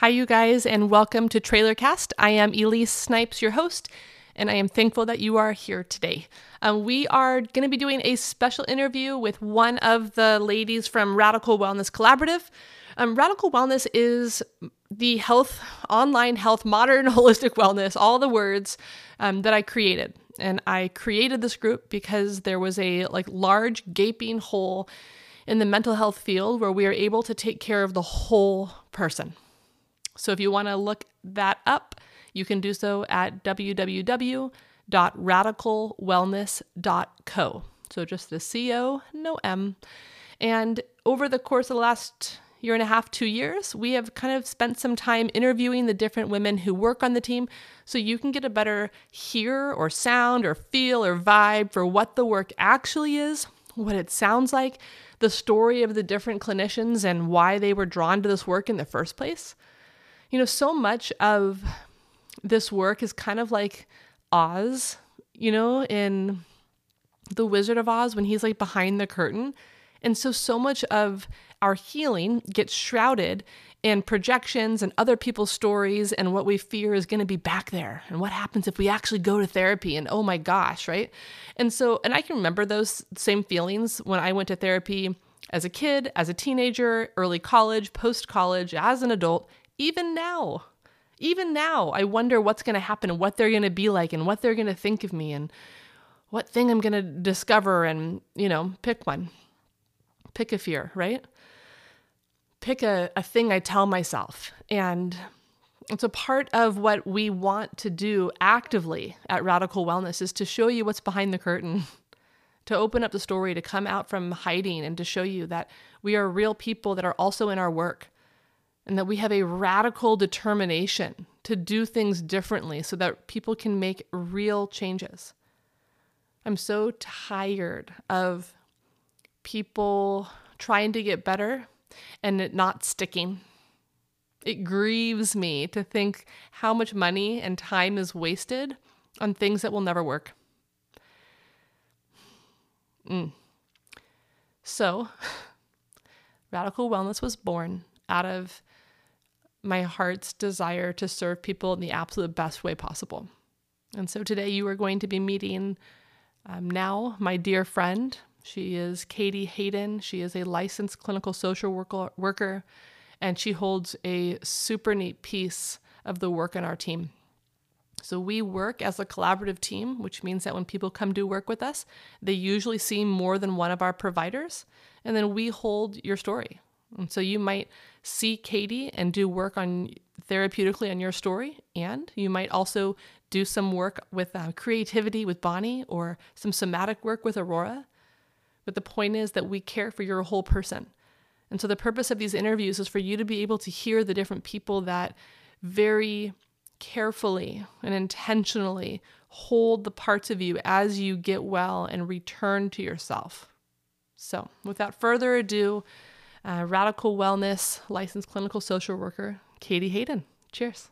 Hi, you guys, and welcome to Trailercast. I am Elise Snipes, your host, and I am thankful that you are here today. Um, we are going to be doing a special interview with one of the ladies from Radical Wellness Collaborative. Um, Radical Wellness is the health, online health, modern holistic wellness, all the words um, that I created. And I created this group because there was a like large gaping hole in the mental health field where we are able to take care of the whole person. So if you want to look that up, you can do so at www.radicalwellness.co. So just the CO, no M. And over the course of the last year and a half, two years, we have kind of spent some time interviewing the different women who work on the team so you can get a better hear or sound or feel or vibe for what the work actually is, what it sounds like, the story of the different clinicians and why they were drawn to this work in the first place. You know, so much of this work is kind of like Oz, you know, in The Wizard of Oz when he's like behind the curtain. And so, so much of our healing gets shrouded in projections and other people's stories and what we fear is going to be back there and what happens if we actually go to therapy and oh my gosh, right? And so, and I can remember those same feelings when I went to therapy as a kid, as a teenager, early college, post college, as an adult, even now. Even now, I wonder what's going to happen and what they're going to be like and what they're going to think of me and what thing I'm going to discover and, you know, pick one. Pick a fear, right? Pick a, a thing I tell myself. And it's a part of what we want to do actively at Radical Wellness is to show you what's behind the curtain, to open up the story, to come out from hiding and to show you that we are real people that are also in our work and that we have a radical determination to do things differently so that people can make real changes. I'm so tired of people trying to get better and it not sticking. It grieves me to think how much money and time is wasted on things that will never work. Mm. So, Radical Wellness was born out of my heart's desire to serve people in the absolute best way possible. And so today you are going to be meeting um, now my dear friend. She is Katie Hayden. She is a licensed clinical social worker, worker and she holds a super neat piece of the work in our team. So we work as a collaborative team, which means that when people come to work with us, they usually see more than one of our providers, and then we hold your story. And so you might see Katie and do work on therapeutically on your story, and you might also do some work with uh, creativity with Bonnie or some somatic work with Aurora. But the point is that we care for your whole person. And so the purpose of these interviews is for you to be able to hear the different people that very carefully and intentionally hold the parts of you as you get well and return to yourself. So, without further ado, uh, radical wellness licensed clinical social worker, Katie Hayden. Cheers.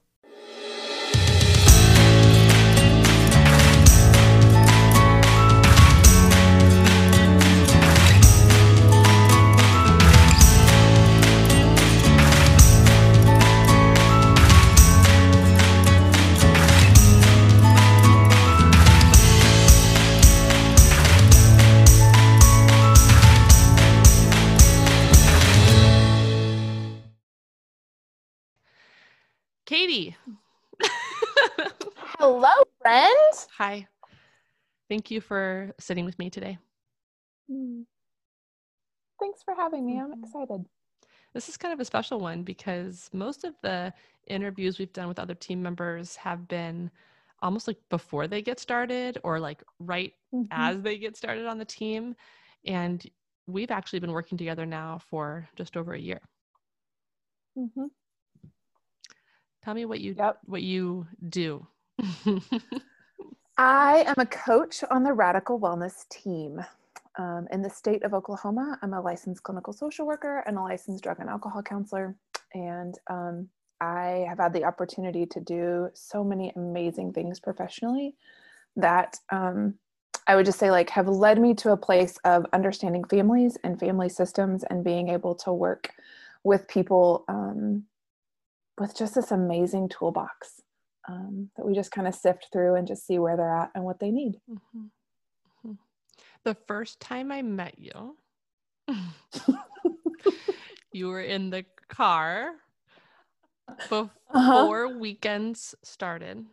Katie. Hello, friend. Hi. Thank you for sitting with me today. Hmm. Thanks for having me. I'm mm-hmm. excited. This is kind of a special one because most of the interviews we've done with other team members have been almost like before they get started or like right mm-hmm. as they get started on the team. And we've actually been working together now for just over a year. Mm-hmm. Tell me what you yep. what you do. I am a coach on the Radical Wellness team. Um, in the state of Oklahoma, I'm a licensed clinical social worker and a licensed drug and alcohol counselor. And um, I have had the opportunity to do so many amazing things professionally that um, I would just say, like, have led me to a place of understanding families and family systems and being able to work with people um, with just this amazing toolbox um, that we just kind of sift through and just see where they're at and what they need. Mm-hmm. Mm-hmm. The first time I met you, you were in the car uh-huh. before uh-huh. weekends started.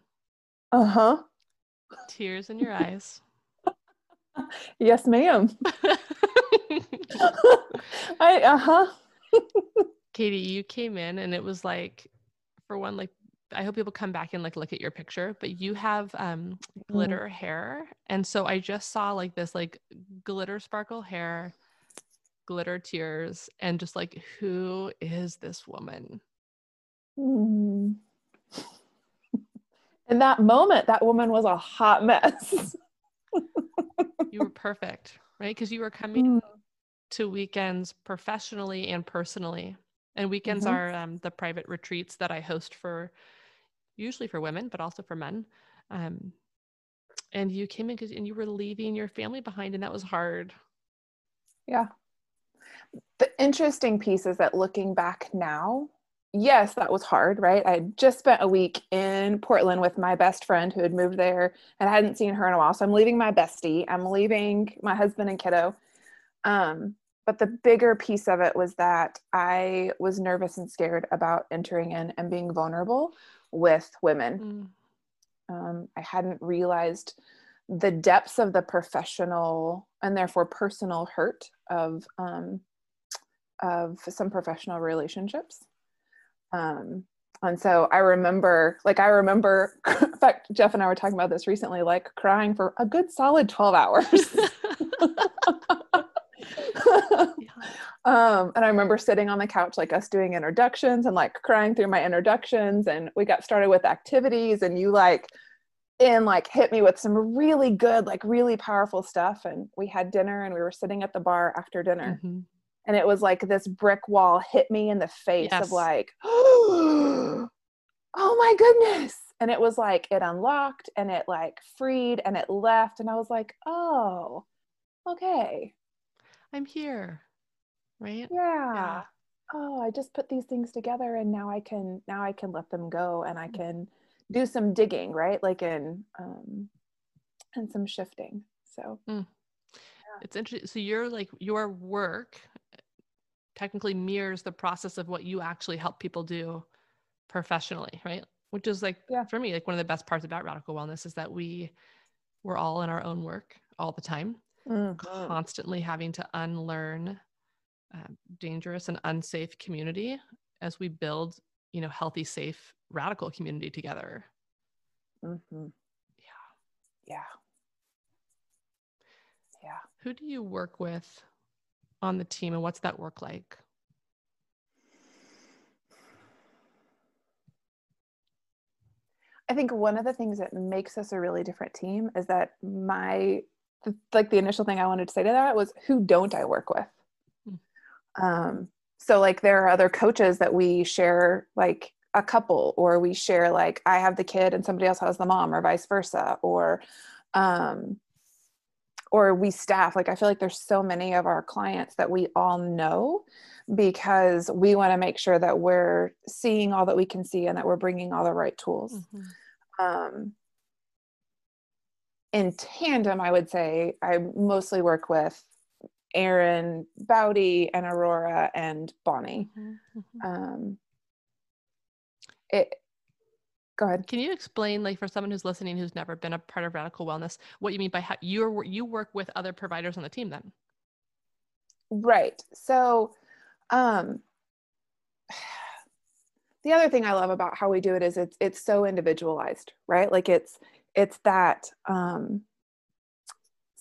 Uh huh. Tears in your eyes. yes, ma'am. I uh huh. Katie, you came in and it was like, for one, like I hope people come back and like look at your picture, but you have um mm. glitter mm. hair. And so I just saw like this like glitter sparkle hair, glitter tears, and just like, who is this woman? Mm. In that moment, that woman was a hot mess. you were perfect, right? Because you were coming mm. to weekends professionally and personally. And weekends mm-hmm. are um, the private retreats that I host for, usually for women, but also for men. Um, and you came in because and you were leaving your family behind, and that was hard. Yeah. The interesting piece is that looking back now, yes, that was hard, right? I had just spent a week in Portland with my best friend who had moved there and I hadn't seen her in a while. So I'm leaving my bestie, I'm leaving my husband and kiddo. Um, but the bigger piece of it was that I was nervous and scared about entering in and being vulnerable with women. Mm. Um, I hadn't realized the depths of the professional and therefore personal hurt of um, of some professional relationships um, and so I remember, like, I remember, in fact, Jeff and I were talking about this recently, like crying for a good solid 12 hours. um, and I remember sitting on the couch, like us doing introductions and like crying through my introductions. And we got started with activities, and you like, in like hit me with some really good, like really powerful stuff. And we had dinner and we were sitting at the bar after dinner. Mm-hmm and it was like this brick wall hit me in the face yes. of like oh my goodness and it was like it unlocked and it like freed and it left and i was like oh okay i'm here right yeah. yeah. oh i just put these things together and now i can now i can let them go and i mm. can do some digging right like in um and some shifting so mm. it's interesting so you're like your work technically mirrors the process of what you actually help people do professionally, right? Which is like yeah. for me, like one of the best parts about radical wellness is that we we're all in our own work all the time, mm-hmm. constantly having to unlearn uh, dangerous and unsafe community as we build, you know, healthy, safe, radical community together. Mm-hmm. Yeah. Yeah. Yeah. Who do you work with on the team and what's that work like? I think one of the things that makes us a really different team is that my like the initial thing I wanted to say to that was who don't I work with? Um, so like there are other coaches that we share like a couple or we share like I have the kid and somebody else has the mom or vice versa or um, or we staff like i feel like there's so many of our clients that we all know because we want to make sure that we're seeing all that we can see and that we're bringing all the right tools mm-hmm. um, in tandem i would say i mostly work with Erin Bowdy and Aurora and Bonnie. Mm-hmm. mm-hmm. Um, it go ahead can you explain like for someone who's listening who's never been a part of radical wellness what you mean by how you you work with other providers on the team then right so um the other thing i love about how we do it is it's it's so individualized right like it's it's that um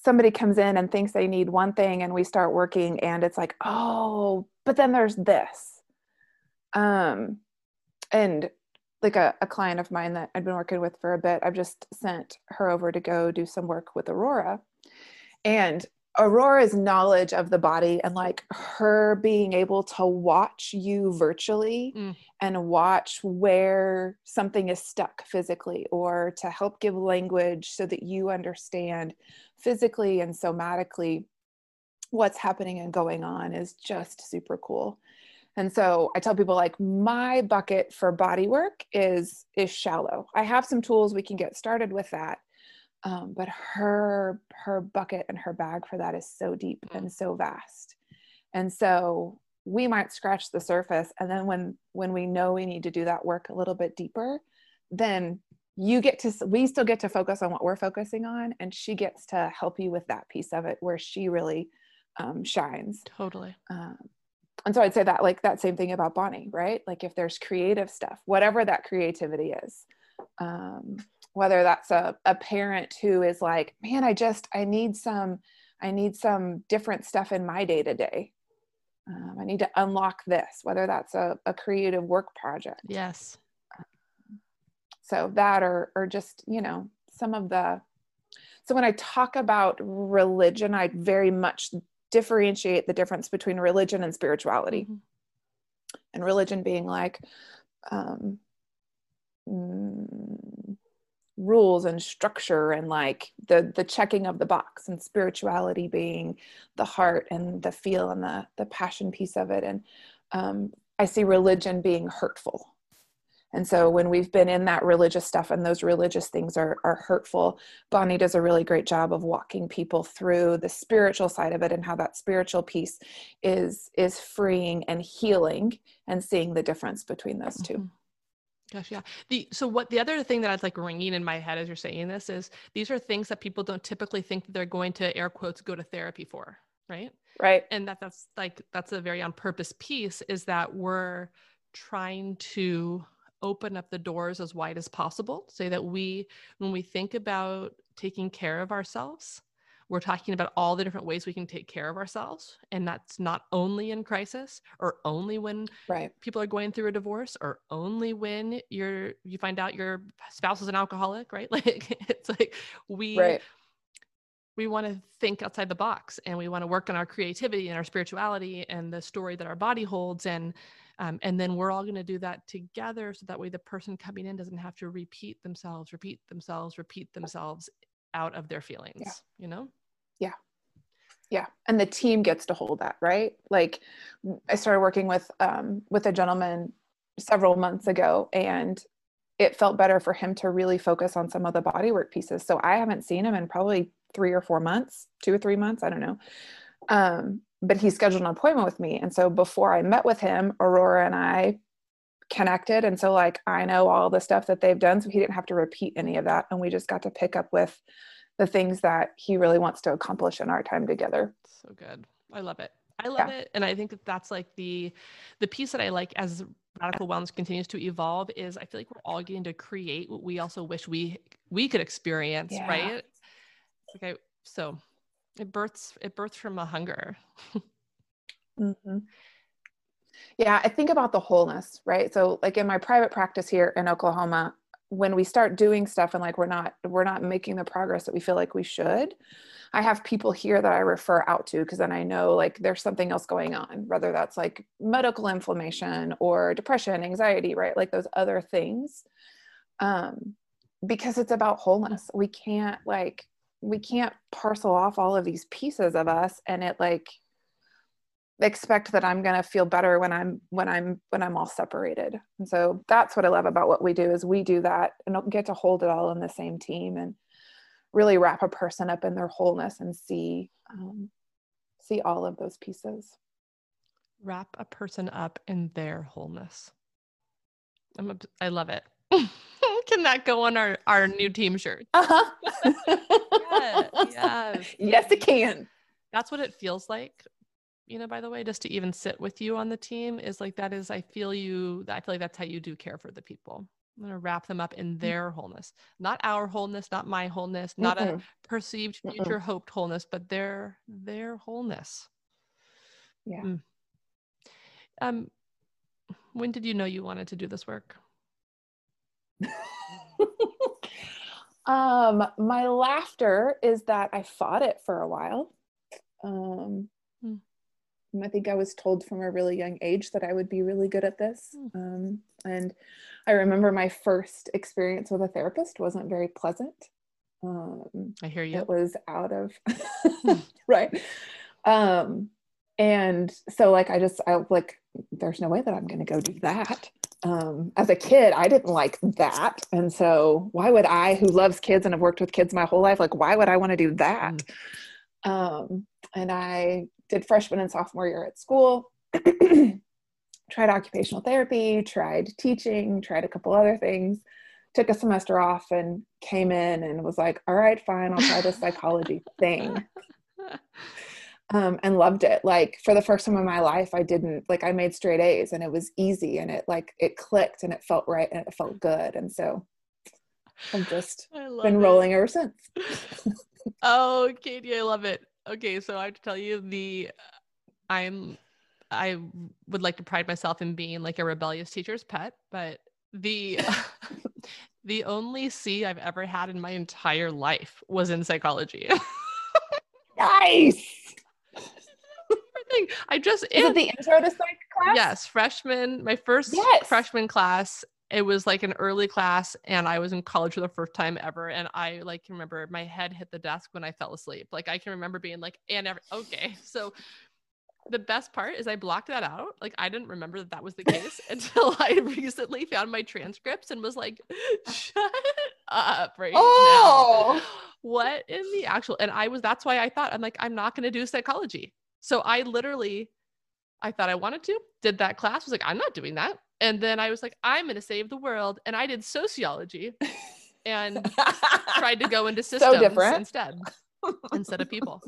somebody comes in and thinks they need one thing and we start working and it's like oh but then there's this um and like a, a client of mine that I've been working with for a bit, I've just sent her over to go do some work with Aurora. And Aurora's knowledge of the body and like her being able to watch you virtually mm. and watch where something is stuck physically or to help give language so that you understand physically and somatically what's happening and going on is just super cool. And so I tell people like my bucket for body work is is shallow. I have some tools we can get started with that. Um, but her her bucket and her bag for that is so deep mm. and so vast. And so we might scratch the surface and then when when we know we need to do that work a little bit deeper, then you get to we still get to focus on what we're focusing on and she gets to help you with that piece of it where she really um, shines totally um, and so i'd say that like that same thing about bonnie right like if there's creative stuff whatever that creativity is um, whether that's a, a parent who is like man i just i need some i need some different stuff in my day to day i need to unlock this whether that's a, a creative work project. Yes. So that or or just you know some of the so when i talk about religion i very much differentiate the difference between religion and spirituality. Mm-hmm. and religion being like um, mm, rules and structure and like the the checking of the box and spirituality being the heart and the feel and the the passion piece of it. And um, i see religion being hurtful. And so when we've been in that religious stuff and those religious things are, are hurtful, Bonnie does a really great job of walking people through the spiritual side of it and how that spiritual piece is is freeing and healing and seeing the difference between those 2 mm-hmm. Gosh, yeah. The so what the other thing that I was like ringing in my head as you're saying this is these are things that people don't typically think that they're going to air quotes go to therapy for, right? Right. And that that's like that's a very on purpose piece is that we're trying to open up the doors as wide as possible so that we when we think about taking care of ourselves we're talking about all the different ways we can take care of ourselves and that's not only in crisis or only when right. people are going through a divorce or only when you're you find out your spouse is an alcoholic right like it's like we right. we want to think outside the box and we want to work on our creativity and our spirituality and the story that our body holds and um, and then we're all going to do that together so that way the person coming in doesn't have to repeat themselves, repeat themselves, repeat themselves out of their feelings, yeah. you know? Yeah. Yeah. And the team gets to hold that, right? Like I started working with um, with a gentleman several months ago and it felt better for him to really focus on some of the bodywork pieces. So I haven't seen him in probably three or four months, two or three months, I don't know. Um, but he scheduled an appointment with me. And so before I met with him, Aurora and I connected. And so, like, I know all the stuff that they've done. So he didn't have to repeat any of that. And we just got to pick up with the things that he really wants to accomplish in our time together. So good. I love it. I love yeah. it. And I think that that's like the the piece that I like as radical wellness continues to evolve is I feel like we're all getting to create what we also wish we we could experience, yeah. right? Okay. So it births it births from a hunger mm-hmm. yeah i think about the wholeness right so like in my private practice here in oklahoma when we start doing stuff and like we're not we're not making the progress that we feel like we should i have people here that i refer out to because then i know like there's something else going on whether that's like medical inflammation or depression anxiety right? Like those other things um because it's about wholeness. We can't like we can't parcel off all of these pieces of us and it like expect that i'm going to feel better when i'm when i'm when i'm all separated and so that's what i love about what we do is we do that and get to hold it all in the same team and really wrap a person up in their wholeness and see um, see all of those pieces wrap a person up in their wholeness I'm a, i love it Can that go on our our new team shirt? Uh-huh. yes, yes. Yes, it can. That's what it feels like. You know, by the way, just to even sit with you on the team is like that is I feel you I feel like that's how you do care for the people. I'm gonna wrap them up in mm. their wholeness. Not our wholeness, not my wholeness, not Mm-mm. a perceived future Mm-mm. hoped wholeness, but their their wholeness. Yeah. Mm. Um when did you know you wanted to do this work? um, my laughter is that I fought it for a while. Um. I think I was told from a really young age that I would be really good at this. Mm. Um, and I remember my first experience with a therapist wasn't very pleasant. Um, I hear you. It was out of, hmm. right. Um, and so like I just I was like there's no way that I'm going to go do that. Um, as a kid, I didn't like that, and so why would I, who loves kids and have worked with kids my whole life, like why would I want to do that? Mm. Um, and I did freshman and sophomore year at school. tried occupational therapy, tried teaching, tried a couple other things, took a semester off and came in and was like, all right, fine, I'll try this psychology thing. Um, and loved it. Like for the first time in my life, I didn't like I made straight A's and it was easy and it like it clicked and it felt right and it felt good. And so I've just been it. rolling ever since. oh, Katie, I love it. Okay, so I have to tell you the I'm I would like to pride myself in being like a rebellious teacher's pet, but the the only C I've ever had in my entire life was in psychology. nice. I just is it the intro to psych class? Yes, freshman, my first yes. freshman class. It was like an early class, and I was in college for the first time ever. And I like remember my head hit the desk when I fell asleep. Like I can remember being like, and every okay, so the best part is I blocked that out. Like I didn't remember that that was the case until I recently found my transcripts and was like, "Shut up right oh. now." What in the actual? And I was. That's why I thought I'm like I'm not going to do psychology. So I literally, I thought I wanted to. Did that class? Was like I'm not doing that. And then I was like I'm going to save the world, and I did sociology, and tried to go into systems so instead instead of people.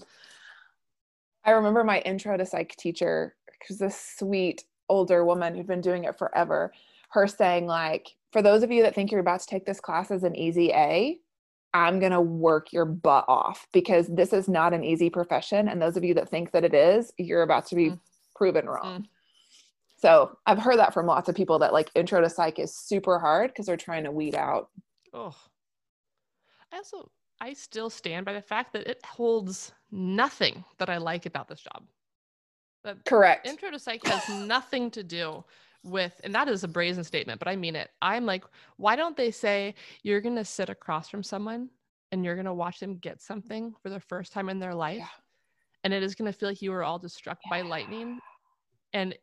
I remember my intro to psych teacher, who's this sweet older woman who'd been doing it forever, her saying, like, for those of you that think you're about to take this class as an easy A, I'm going to work your butt off because this is not an easy profession. And those of you that think that it is, you're about to be mm. proven wrong. Mm. So I've heard that from lots of people that like intro to psych is super hard because they're trying to weed out. Oh, I also I still stand by the fact that it holds nothing that I like about this job. That Correct. Intro to psych has nothing to do with, and that is a brazen statement, but I mean it. I'm like, why don't they say you're going to sit across from someone and you're going to watch them get something for the first time in their life? Yeah. And it is going to feel like you were all just struck yeah. by lightning. And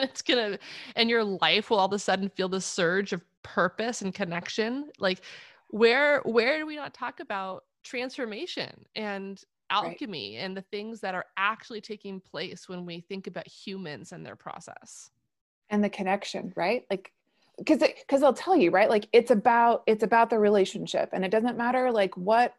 it's gonna and your life will all of a sudden feel the surge of purpose and connection. Like where where do we not talk about transformation and alchemy right. and the things that are actually taking place when we think about humans and their process? And the connection right? Like because because they'll tell you right? Like it's about it's about the relationship and it doesn't matter like what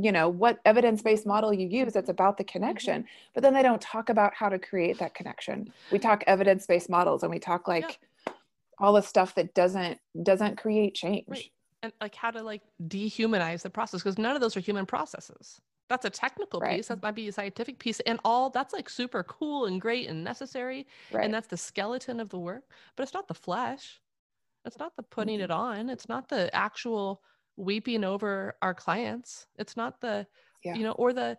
you know what evidence-based model you use it's about the connection mm-hmm. but then they don't talk about how to create that connection we talk evidence-based models and we talk like yeah. all the stuff that doesn't doesn't create change right and like how to like dehumanize the process because none of those are human processes that's a technical right. piece that might be a scientific piece and all that's like super cool and great and necessary right. and that's the skeleton of the work but it's not the flesh it's not the putting mm-hmm. it on it's not the actual weeping over our clients it's not the yeah. you know or the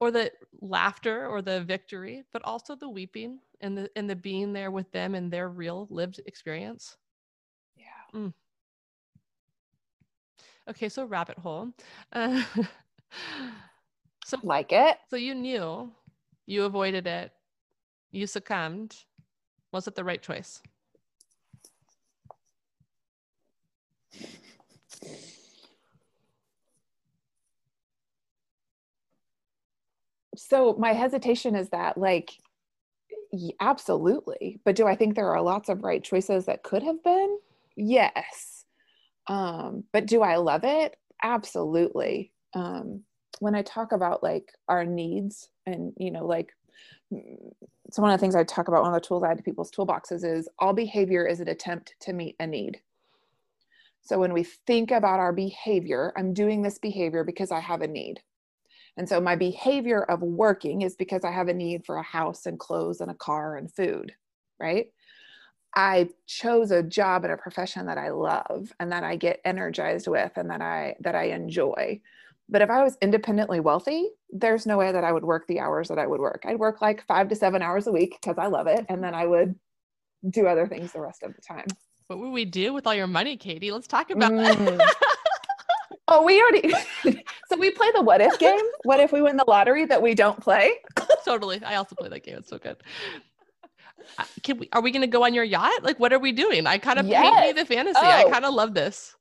or the laughter or the victory but also the weeping and the and the being there with them and their real lived experience yeah mm. Okay, so rabbit hole. Uh, so like it. So you knew, you avoided it, you succumbed. Was it the right choice? So my hesitation is that like absolutely, but do I think there are lots of right choices that could have been? Yes um, but do I love it? Absolutely. Um, when I talk about like our needs and, you know, like, so one of the things I talk about, one of the tools I add to people's toolboxes is all behavior is an attempt to meet a need. So when we think about our behavior, I'm doing this behavior because I have a need. And so my behavior of working is because I have a need for a house and clothes and a car and food, right? I chose a job and a profession that I love and that I get energized with and that I that I enjoy. But if I was independently wealthy, there's no way that I would work the hours that I would work. I'd work like 5 to 7 hours a week because I love it and then I would do other things the rest of the time. What would we do with all your money, Katie? Let's talk about mm. Oh, we already. so we play the what if game. What if we win the lottery that we don't play? totally. I also play that game. It's so good. Can we? Are we going to go on your yacht? Like, what are we doing? I kind of yes. paint me the fantasy. Oh. I kind of love this.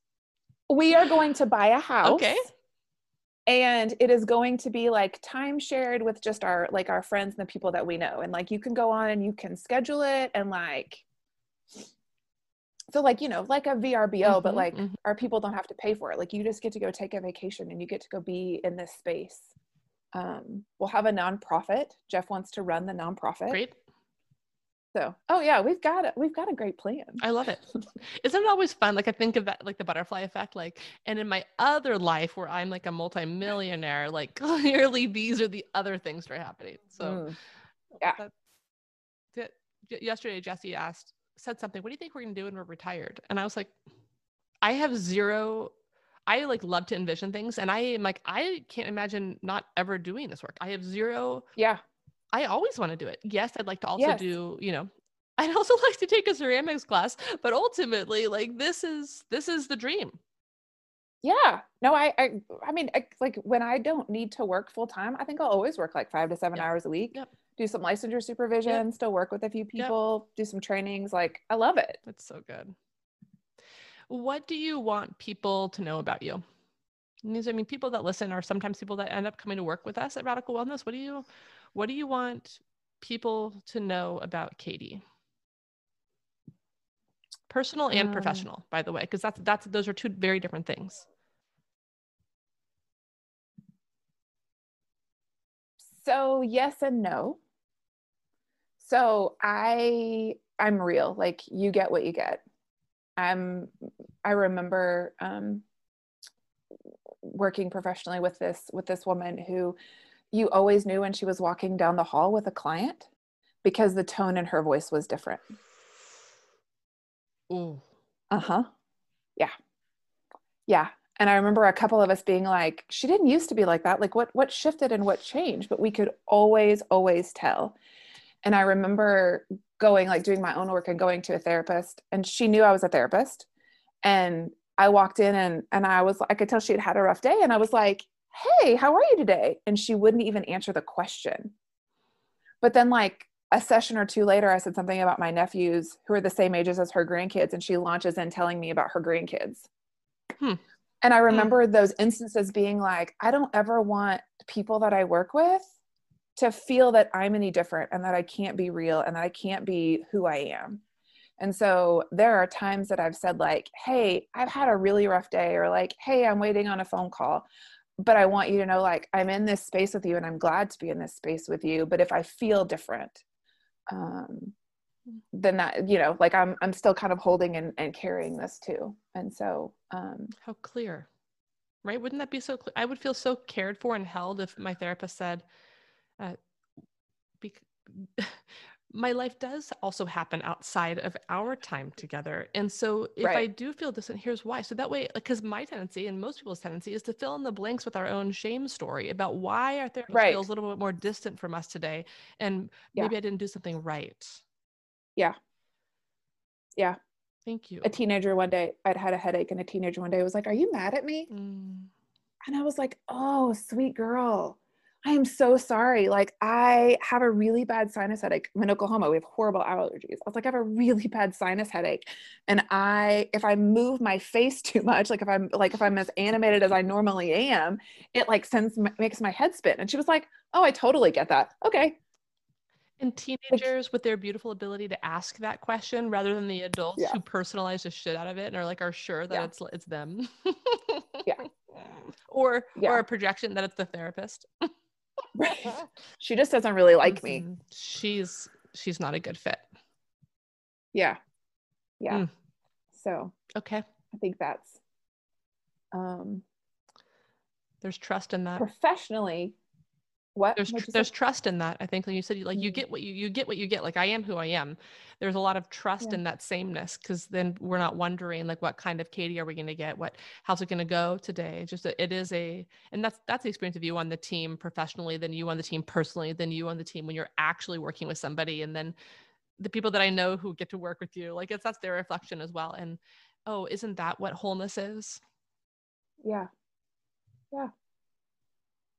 We are going to buy a house. Okay. And it is going to be like time shared with just our like our friends and the people that we know. And like you can go on and you can schedule it and like so like you know like a vrbo mm-hmm, but like mm-hmm. our people don't have to pay for it. Like you just get to go take a vacation and you get to go be in this space. Um, we'll have a nonprofit. Jeff wants to run the nonprofit. Great. So oh yeah we've got it we've got a great plan. I love it. Isn't it always fun? Like i think of that like the butterfly effect like and in my other life where i'm like a multimillionaire like clearly these are the other things that are happening. So mm. yeah. that, that, yesterday jesse asked said something, what do you think we're going to do when we're retired? And I was like, I have zero, I like love to envision things. And I am like, I can't imagine not ever doing this work. I have zero. Yeah. I always want to do it. Yes, I'd like to also yes. do, you know, I'd also like to take a ceramics class, but ultimately, like this is this is the dream. Yeah. No, I I I mean, I, like when I don't need to work full time, I think I'll always work like 5 to 7 yep. hours a week. Yep do some licensure supervision, yep. still work with a few people, yep. do some trainings. Like, I love it. That's so good. What do you want people to know about you? these, I mean, people that listen are sometimes people that end up coming to work with us at Radical Wellness. What do you, what do you want people to know about Katie? Personal and um, professional, by the way, because that's that's those are two very different things. So yes and no so i i'm real like you get what you get. I'm i remember um working professionally with this with this woman who you always knew when she was walking down the hall with a client because the tone in her voice was different. Ooh. uh-huh. Yeah. Yeah. And i remember a couple of us being like she didn't used to be like that. Like what what shifted and what changed? But we could always always tell and I remember going, like doing my own work and going to a therapist, and she knew I was a therapist. And I walked in and and I was I could tell she had had a rough day, and I was like, "Hey, how are you today?" And she wouldn't even answer the question. But then, like a session or two later, I said something about my nephews who are the same ages as her grandkids, and she launches in telling me about her grandkids. Hmm. And I hmm. remember hmm. those instances being like, I don't ever want people that I work with to feel that I'm any different and that I can't be real and that I can't be who I am. And so there are times that I've said, like, hey, I've had a really rough day, or like, hey, I'm waiting on a phone call. But I want you to know, like, I'm in this space with you and I'm glad to be in this space with you. But if I feel different, um, then that, you know, like I'm I'm still kind of holding and, and carrying this too. And so um how clear. Right? Wouldn't that be so clear? I would feel so cared for and held if my therapist said, uh, bec- my life does also happen outside of our time together. And so if right. I do feel this, and here's why. So that way, because my tendency and most people's tendency is to fill in the blanks with our own shame story about why our therapist right. feels a little bit more distant from us today. And maybe yeah. I didn't do something right. Yeah. Yeah. Thank you. A teenager one day, I'd had a headache, and a teenager one day was like, Are you mad at me? Mm. And I was like, Oh, sweet girl I am so sorry. Like, I have a really bad sinus headache. I'm in Oklahoma. We have horrible allergies. I was like, I have a really bad sinus headache. And I, if I move my face too much, like if I'm like, if I'm as animated as I normally am, it like sends, makes my head spin. And she was like, Oh, I totally get that. Okay. And teenagers with their beautiful ability to ask that question rather than the adults yeah. who personalize the shit out of it and are like, are sure that yeah. it's, it's them. yeah. Or, yeah. or a projection that it's the therapist. she just doesn't really like me. She's she's not a good fit. Yeah. Yeah. Mm. So okay. I think that's um there's trust in that. Professionally, what? There's there's trust in that i think like you said like you mm-hmm. get what you you get what you get like i am who i am. There's a lot of trust yeah. in that sameness because then we're not wondering like what kind of katie are we going to get? What how's it going to go today? Just a, it is a and that's that's the experience of you on the team professionally then you on the team personally then you on the team when you're actually working with somebody and then the people that i know who get to work with you like it's that's their reflection as well and oh isn't that what wholeness is? Yeah. Yeah.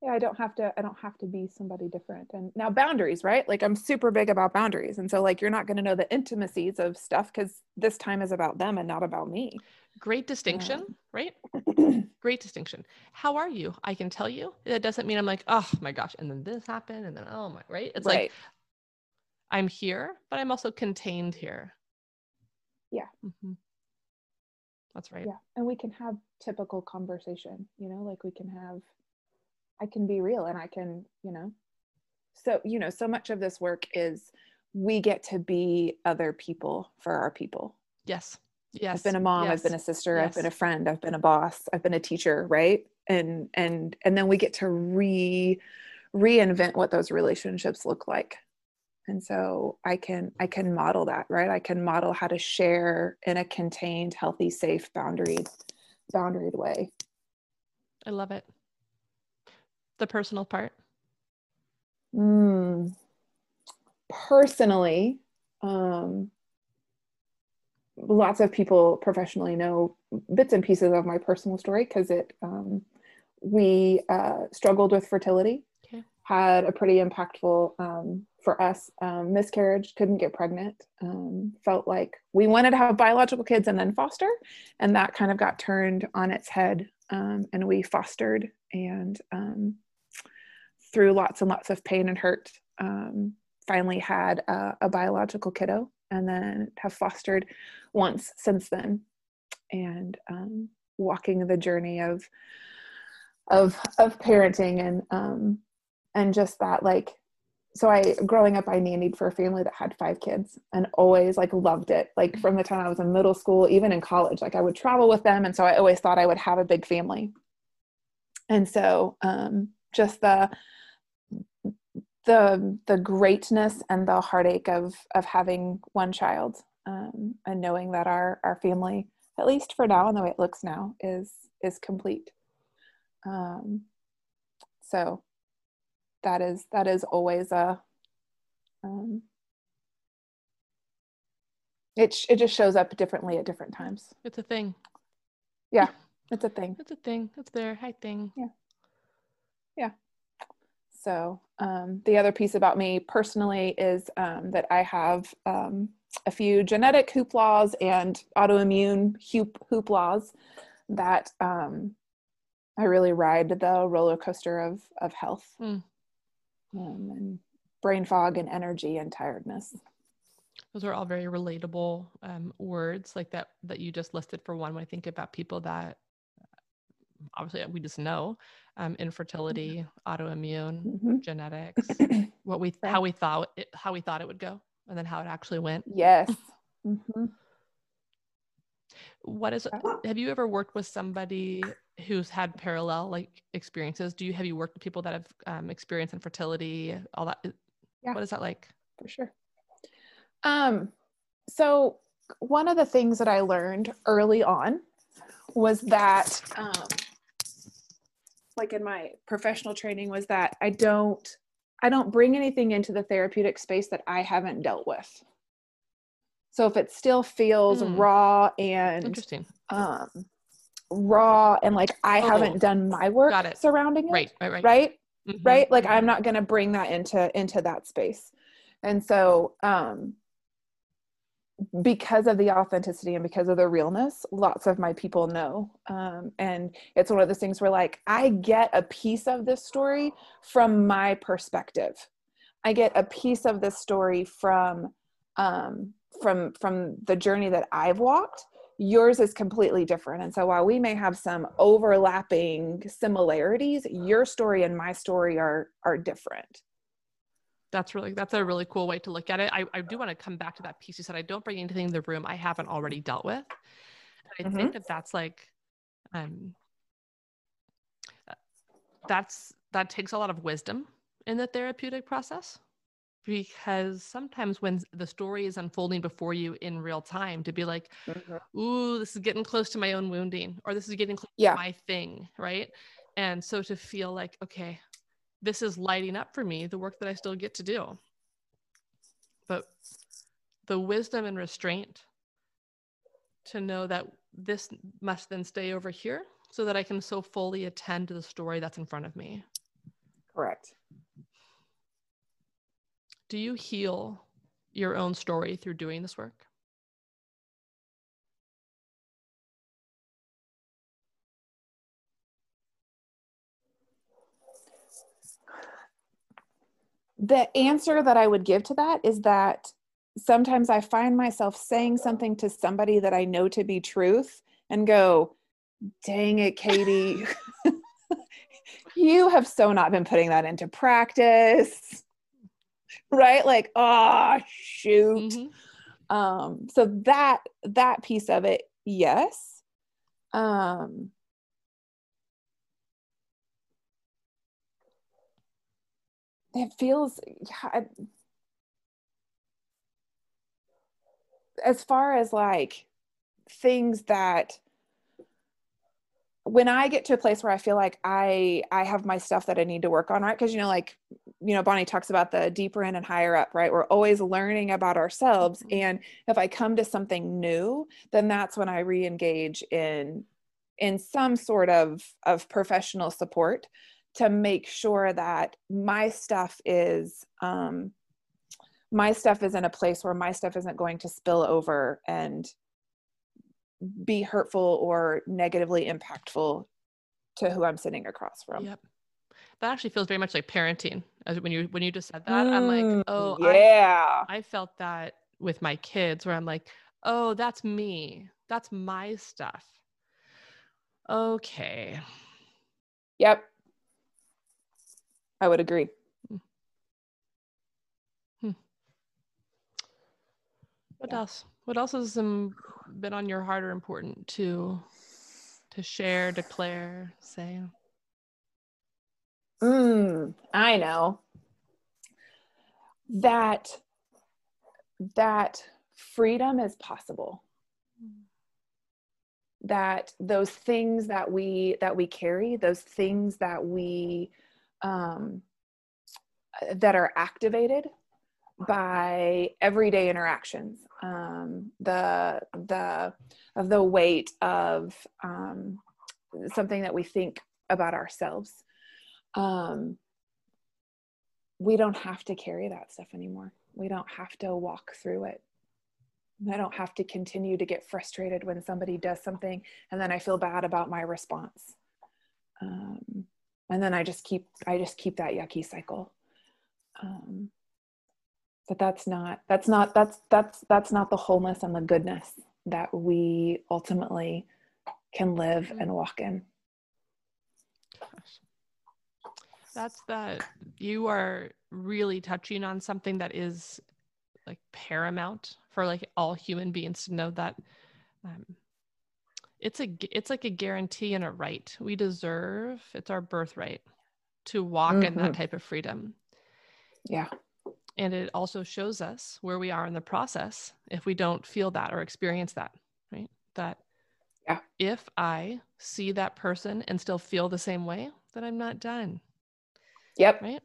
Yeah, I don't have to I don't have to be somebody different. And now boundaries, right? Like I'm super big about boundaries. And so like you're not going to know the intimacies of stuff cuz this time is about them and not about me. Great distinction, right? Great distinction. How are you? I can tell you. That doesn't mean I'm like, oh my gosh, and then this happened, and then oh my, right? It's right. like I'm here, but I'm also contained here. Yeah. Mm-hmm. That's right. Yeah. And we can have typical conversation, you know, like we can have, I can be real and I can, you know, so, you know, so much of this work is we get to be other people for our people. Yes. Yes. I've been a mom, yes. I've been a sister, yes. I've been a friend, I've been a boss, I've been a teacher, right? And and and then we get to re reinvent what those relationships look like. And so I can I can model that, right? I can model how to share in a contained, healthy, safe, boundaried, boundaried way. I love it. The personal part. Mm, personally, um, lots of people professionally know bits and pieces of my personal story because it um, we uh, struggled with fertility okay. had a pretty impactful um, for us um, miscarriage couldn't get pregnant um, felt like we wanted to have biological kids and then foster and that kind of got turned on its head um, and we fostered and um, through lots and lots of pain and hurt finally had a, a biological kiddo and then have fostered once since then. And um, walking the journey of of of parenting and um and just that like so i growing up i nannied for a family that had five kids and always like loved it. Like from the time i was in middle school even in college like i would travel with them. And so i always thought i would have a big family. And so um just the the the greatness and the heartache of of having one child um, and knowing that our our family at least for now and the way it looks now is is complete. Um, so that is that is always a um, it it just shows up differently at different times. It's a thing. Yeah it's a thing. It's a thing. It's there. Hi thing. Yeah. Yeah so um, the other piece about me personally is um, that I have um, a few genetic hooplas and autoimmune hoop hooplas that um, I really ride the roller coaster of of health mm. and brain fog and energy and tiredness. Those are all very relatable um, words like that that you just listed for one. When I think about people that obviously we just know um, infertility, autoimmune, mm-hmm. genetics, what we how we thought it, how we thought it would go, and then how it actually went. Yes. Mm-hmm. What is? Have you ever worked with somebody who's had parallel like experiences? Do you have you worked with people that have um, experienced infertility? All that. Yeah. What is that like? For sure. Um. So one of the things that I learned early on was that um, like in my professional training was that I don't I don't bring anything into the therapeutic space that I haven't dealt with. So if it still feels mm. raw and interesting, um, raw and like I oh, haven't done my work surrounding it, right, right, right, right, mm-hmm. right. Like I'm not going to bring that into into that space, and so um, because of the authenticity and because of the realness, lots of my people know. Um, and it's one of those things where, like, I get a piece of this story from my perspective. I get a piece of this story from um, from from the journey that I've walked. Yours is completely different, and so while we may have some overlapping similarities, your story and my story are are different that's really that's a really cool way to look at it. I, I do want to come back to that piece you said. I don't bring anything in the room I haven't already dealt with. and I mm-hmm. think that that's like, um, that's that takes a lot of wisdom in the therapeutic process because sometimes when the story is unfolding before you in real time to be like mm-hmm. ooh this is getting close to my own wounding or this is getting close yeah. to my thing right and so to feel like okay this is lighting up for me the work that I still get to do. But the wisdom and restraint to know that this must then stay over here so that I can so fully attend to the story that's in front of me. Correct. Do you heal your own story through doing this work? The answer that I would give to that is that sometimes I find myself saying something to somebody that I know to be truth and go, dang it, Katie. you have so not been putting that into practice. Right? Like, oh shoot. Mm-hmm. Um, so that that piece of it, yes. Um it feels yeah, as far as like things that when I get to a place where I feel like I I have my stuff that I need to work on, right? Because you know, like you know, Bonnie talks about the deeper in and higher up, right? We're always learning about ourselves, mm-hmm. and if I come to something new, then that's when I re-engage in in some sort of of professional support to make sure that my stuff is um, my stuff is in a place where my stuff isn't going to spill over and be hurtful or negatively impactful to who I'm sitting across from. Yep. That actually feels very much like parenting. As when you when you just said that, mm, I'm like, mm, oh yeah. I, I felt that with my kids where I'm like, oh, that's me. That's my stuff. Okay. Yep. I would agree. Hmm. What yeah. else? What else has um, been on your heart or important to to share, declare, say? Mm, I know that that freedom is possible that those things that we that we carry those things that we um, that are activated by everyday interactions. Um, the the of the weight of um, something that we think about ourselves. Um, we don't have to carry that stuff anymore. We don't have to walk through it. I don't have to continue to get frustrated when somebody does something and then I feel bad about my response. Um, and then i just keep i just keep that yucky cycle. Um, but that's not that's not that's that's that's not the wholeness and the goodness that we ultimately can live and walk in. That's that you are really touching on something that is like paramount for like all human beings to know that um, it's a it's like a guarantee and a right we deserve it's our birthright to walk mm-hmm. in that mm-hmm. type of freedom. Yeah. And it also shows us where we are in the process if we don't feel that or experience that right? That yeah. if i see that person and still feel the same way then i'm not done. Yep. Right?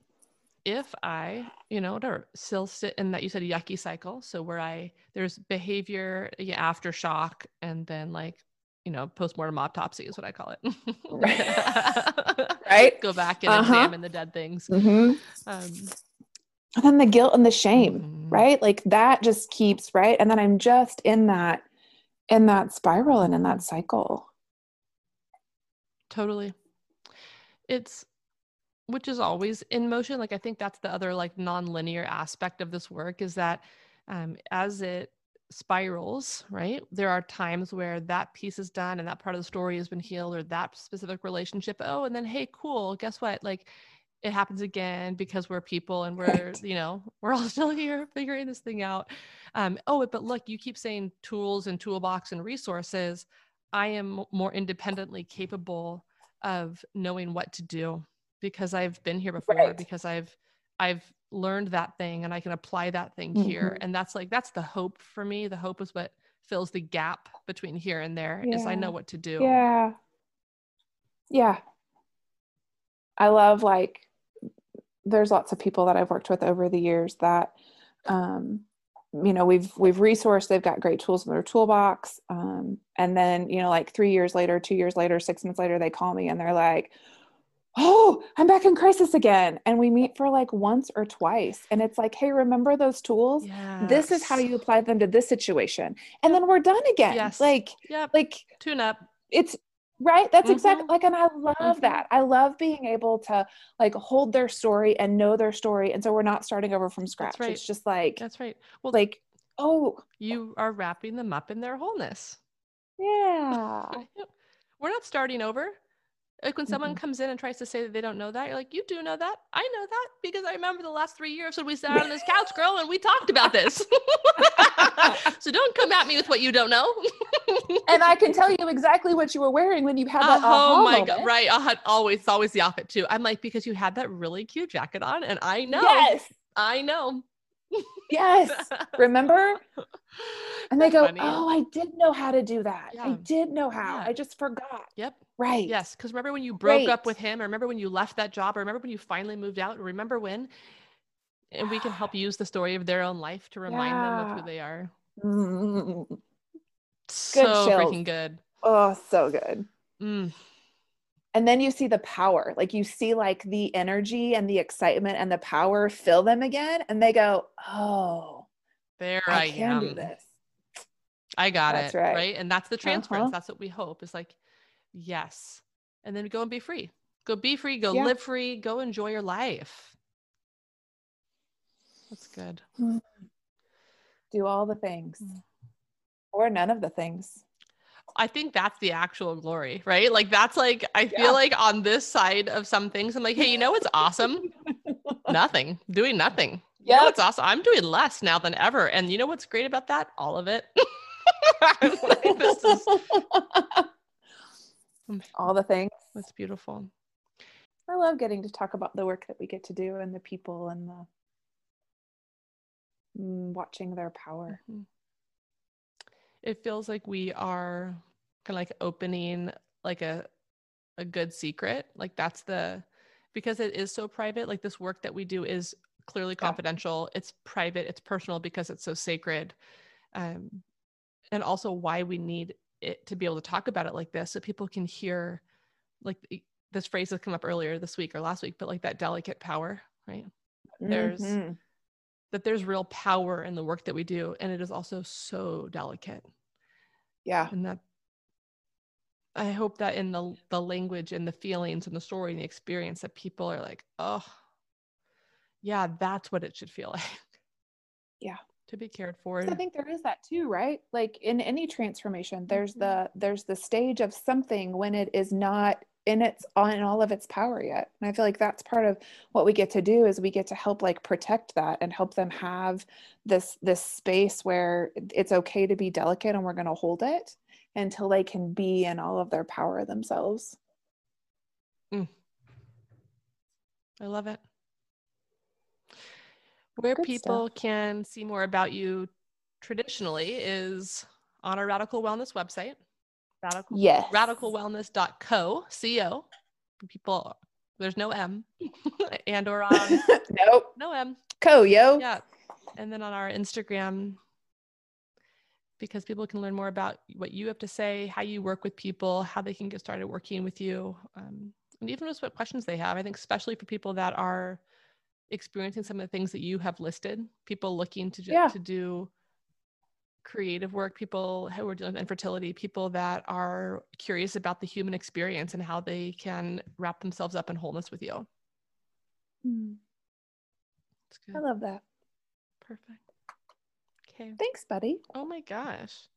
If i you know or still sit in that you said yucky cycle so where i there's behavior yeah, aftershock and then like you know, postmortem autopsy is what I call it. right. Go back and uh-huh. examine the dead things. Mm-hmm. Um, and then the guilt and the shame, mm-hmm. right? Like that just keeps right. And then I'm just in that, in that spiral and in that cycle. Totally. It's which is always in motion. Like I think that's the other like non-linear aspect of this work is that um, as it spirals, right? There are times where that piece is done and that part of the story has been healed or that specific relationship. Oh, and then, hey, cool. Guess what? Like it happens again because we're people and we're, right. you know, we're all still here figuring this thing out. Um, oh, but look, you keep saying tools and toolbox and resources. I am more independently capable of knowing what to do because I've been here before, right. because I've I've learned that thing and I can apply that thing mm-hmm. here. And that's like, that's the hope for me. The hope is what fills the gap between here and there. yeah. is I know what to do. Yeah. Yeah. I love like, there's lots of people that I've worked with over the years that, um, you know we've we've resourced they've got great tools in their toolbox um, and then you know like three years later two years later six months later they call me and they're like oh i'm back in crisis again and we meet for like once or twice and it's like hey remember those tools yes. this is how you apply them to this situation and then we're done again Yes. like Yep. like Tune up. it's right that's Mhm. exactly like and i love Mhm. that i love being able to like hold their story and know their story and so we're not starting over from scratch right. it's just like That's right. Well, like oh you are wrapping them up in their wholeness. yeah We're not starting over. Like when someone Mhm. comes in and tries to say that they don't know that, you're like, you do know that. I know that because I remember the last three years when we sat on this couch, girl, and we talked about this. so don't come at me with what you don't know. and i can tell you exactly what you were wearing when you had that oh my moment. god! Right? I had always, always the outfit too. I'm like because you had that really cute jacket on, and I know, yes I know. Yes remember and they go funny. oh i did know how to do that i did know how Yeah. i just forgot Yep. right Yes, because remember when you broke up with him, or remember when you left that job, or remember when you finally moved out, or remember when? And we can help use the story of their own life to remind them of who they are. Mm. So chills. freaking good. oh so good Mm, and then you see the power like you see like the energy and the excitement and the power fill them again and they go oh there i, I, can am. do this I got That's it. right. Right. And that's the transference. Uh-huh. That's what we hope is like, yes. And then go and be free. Go be free. Go Yeah. live free. Go enjoy your life. That's good. do all the things Mm. or none of the things I think that's the actual glory, right? Like that's like I feel Yeah. like on this side of some things, I'm like, hey, you know what's awesome? nothing. Doing nothing. You know what's awesome? I'm doing less now than ever. And you know what's great about that? All of it. Like, this is all the things that's beautiful. i love getting to talk about the work that we get to do and the people and the mm, watching their power Mhm. It feels like we are kind of like opening like a a good secret. Like that's the because it is so private. Like this work that we do is clearly Yeah. confidential. It's private. It's personal because it's so sacred. Um, and also why we need it to be able to talk about it like this so people can hear like this phrase has come up earlier this week or last week but like that delicate power right There's- Mhm. That there's real power in the work that we do and it is also so delicate yeah and that i hope that in the the language and the feelings and the story and the experience that people are like oh yeah that's what it should feel like Yeah. to be cared for I think there is that too, right? Like in any transformation, there's Mhm. the there's the stage of something when it is not in its on all of its power yet. And I feel like that's part of what we get to do is we get to help like protect that and help them have this this space where it's okay to be delicate and we're going to hold it until they can be in all of their power themselves. Mm. i love it where Good people stuff. can see more about you traditionally is on our radical wellness website radical Yes. radicalwellness.co co people there's no m and or on nope. no m Co yo. yeah and then on our instagram because people can learn more about what you have to say how you work with people how they can get started working with you um, and even just what questions they have i think especially for people that are experiencing some of the things that you have listed people looking to, ju- Yeah. to do creative work people who are dealing with infertility people that are curious about the human experience and how they can wrap themselves up in wholeness with you. Hmm. It's I love that. perfect. Okay. Thanks, buddy. oh my gosh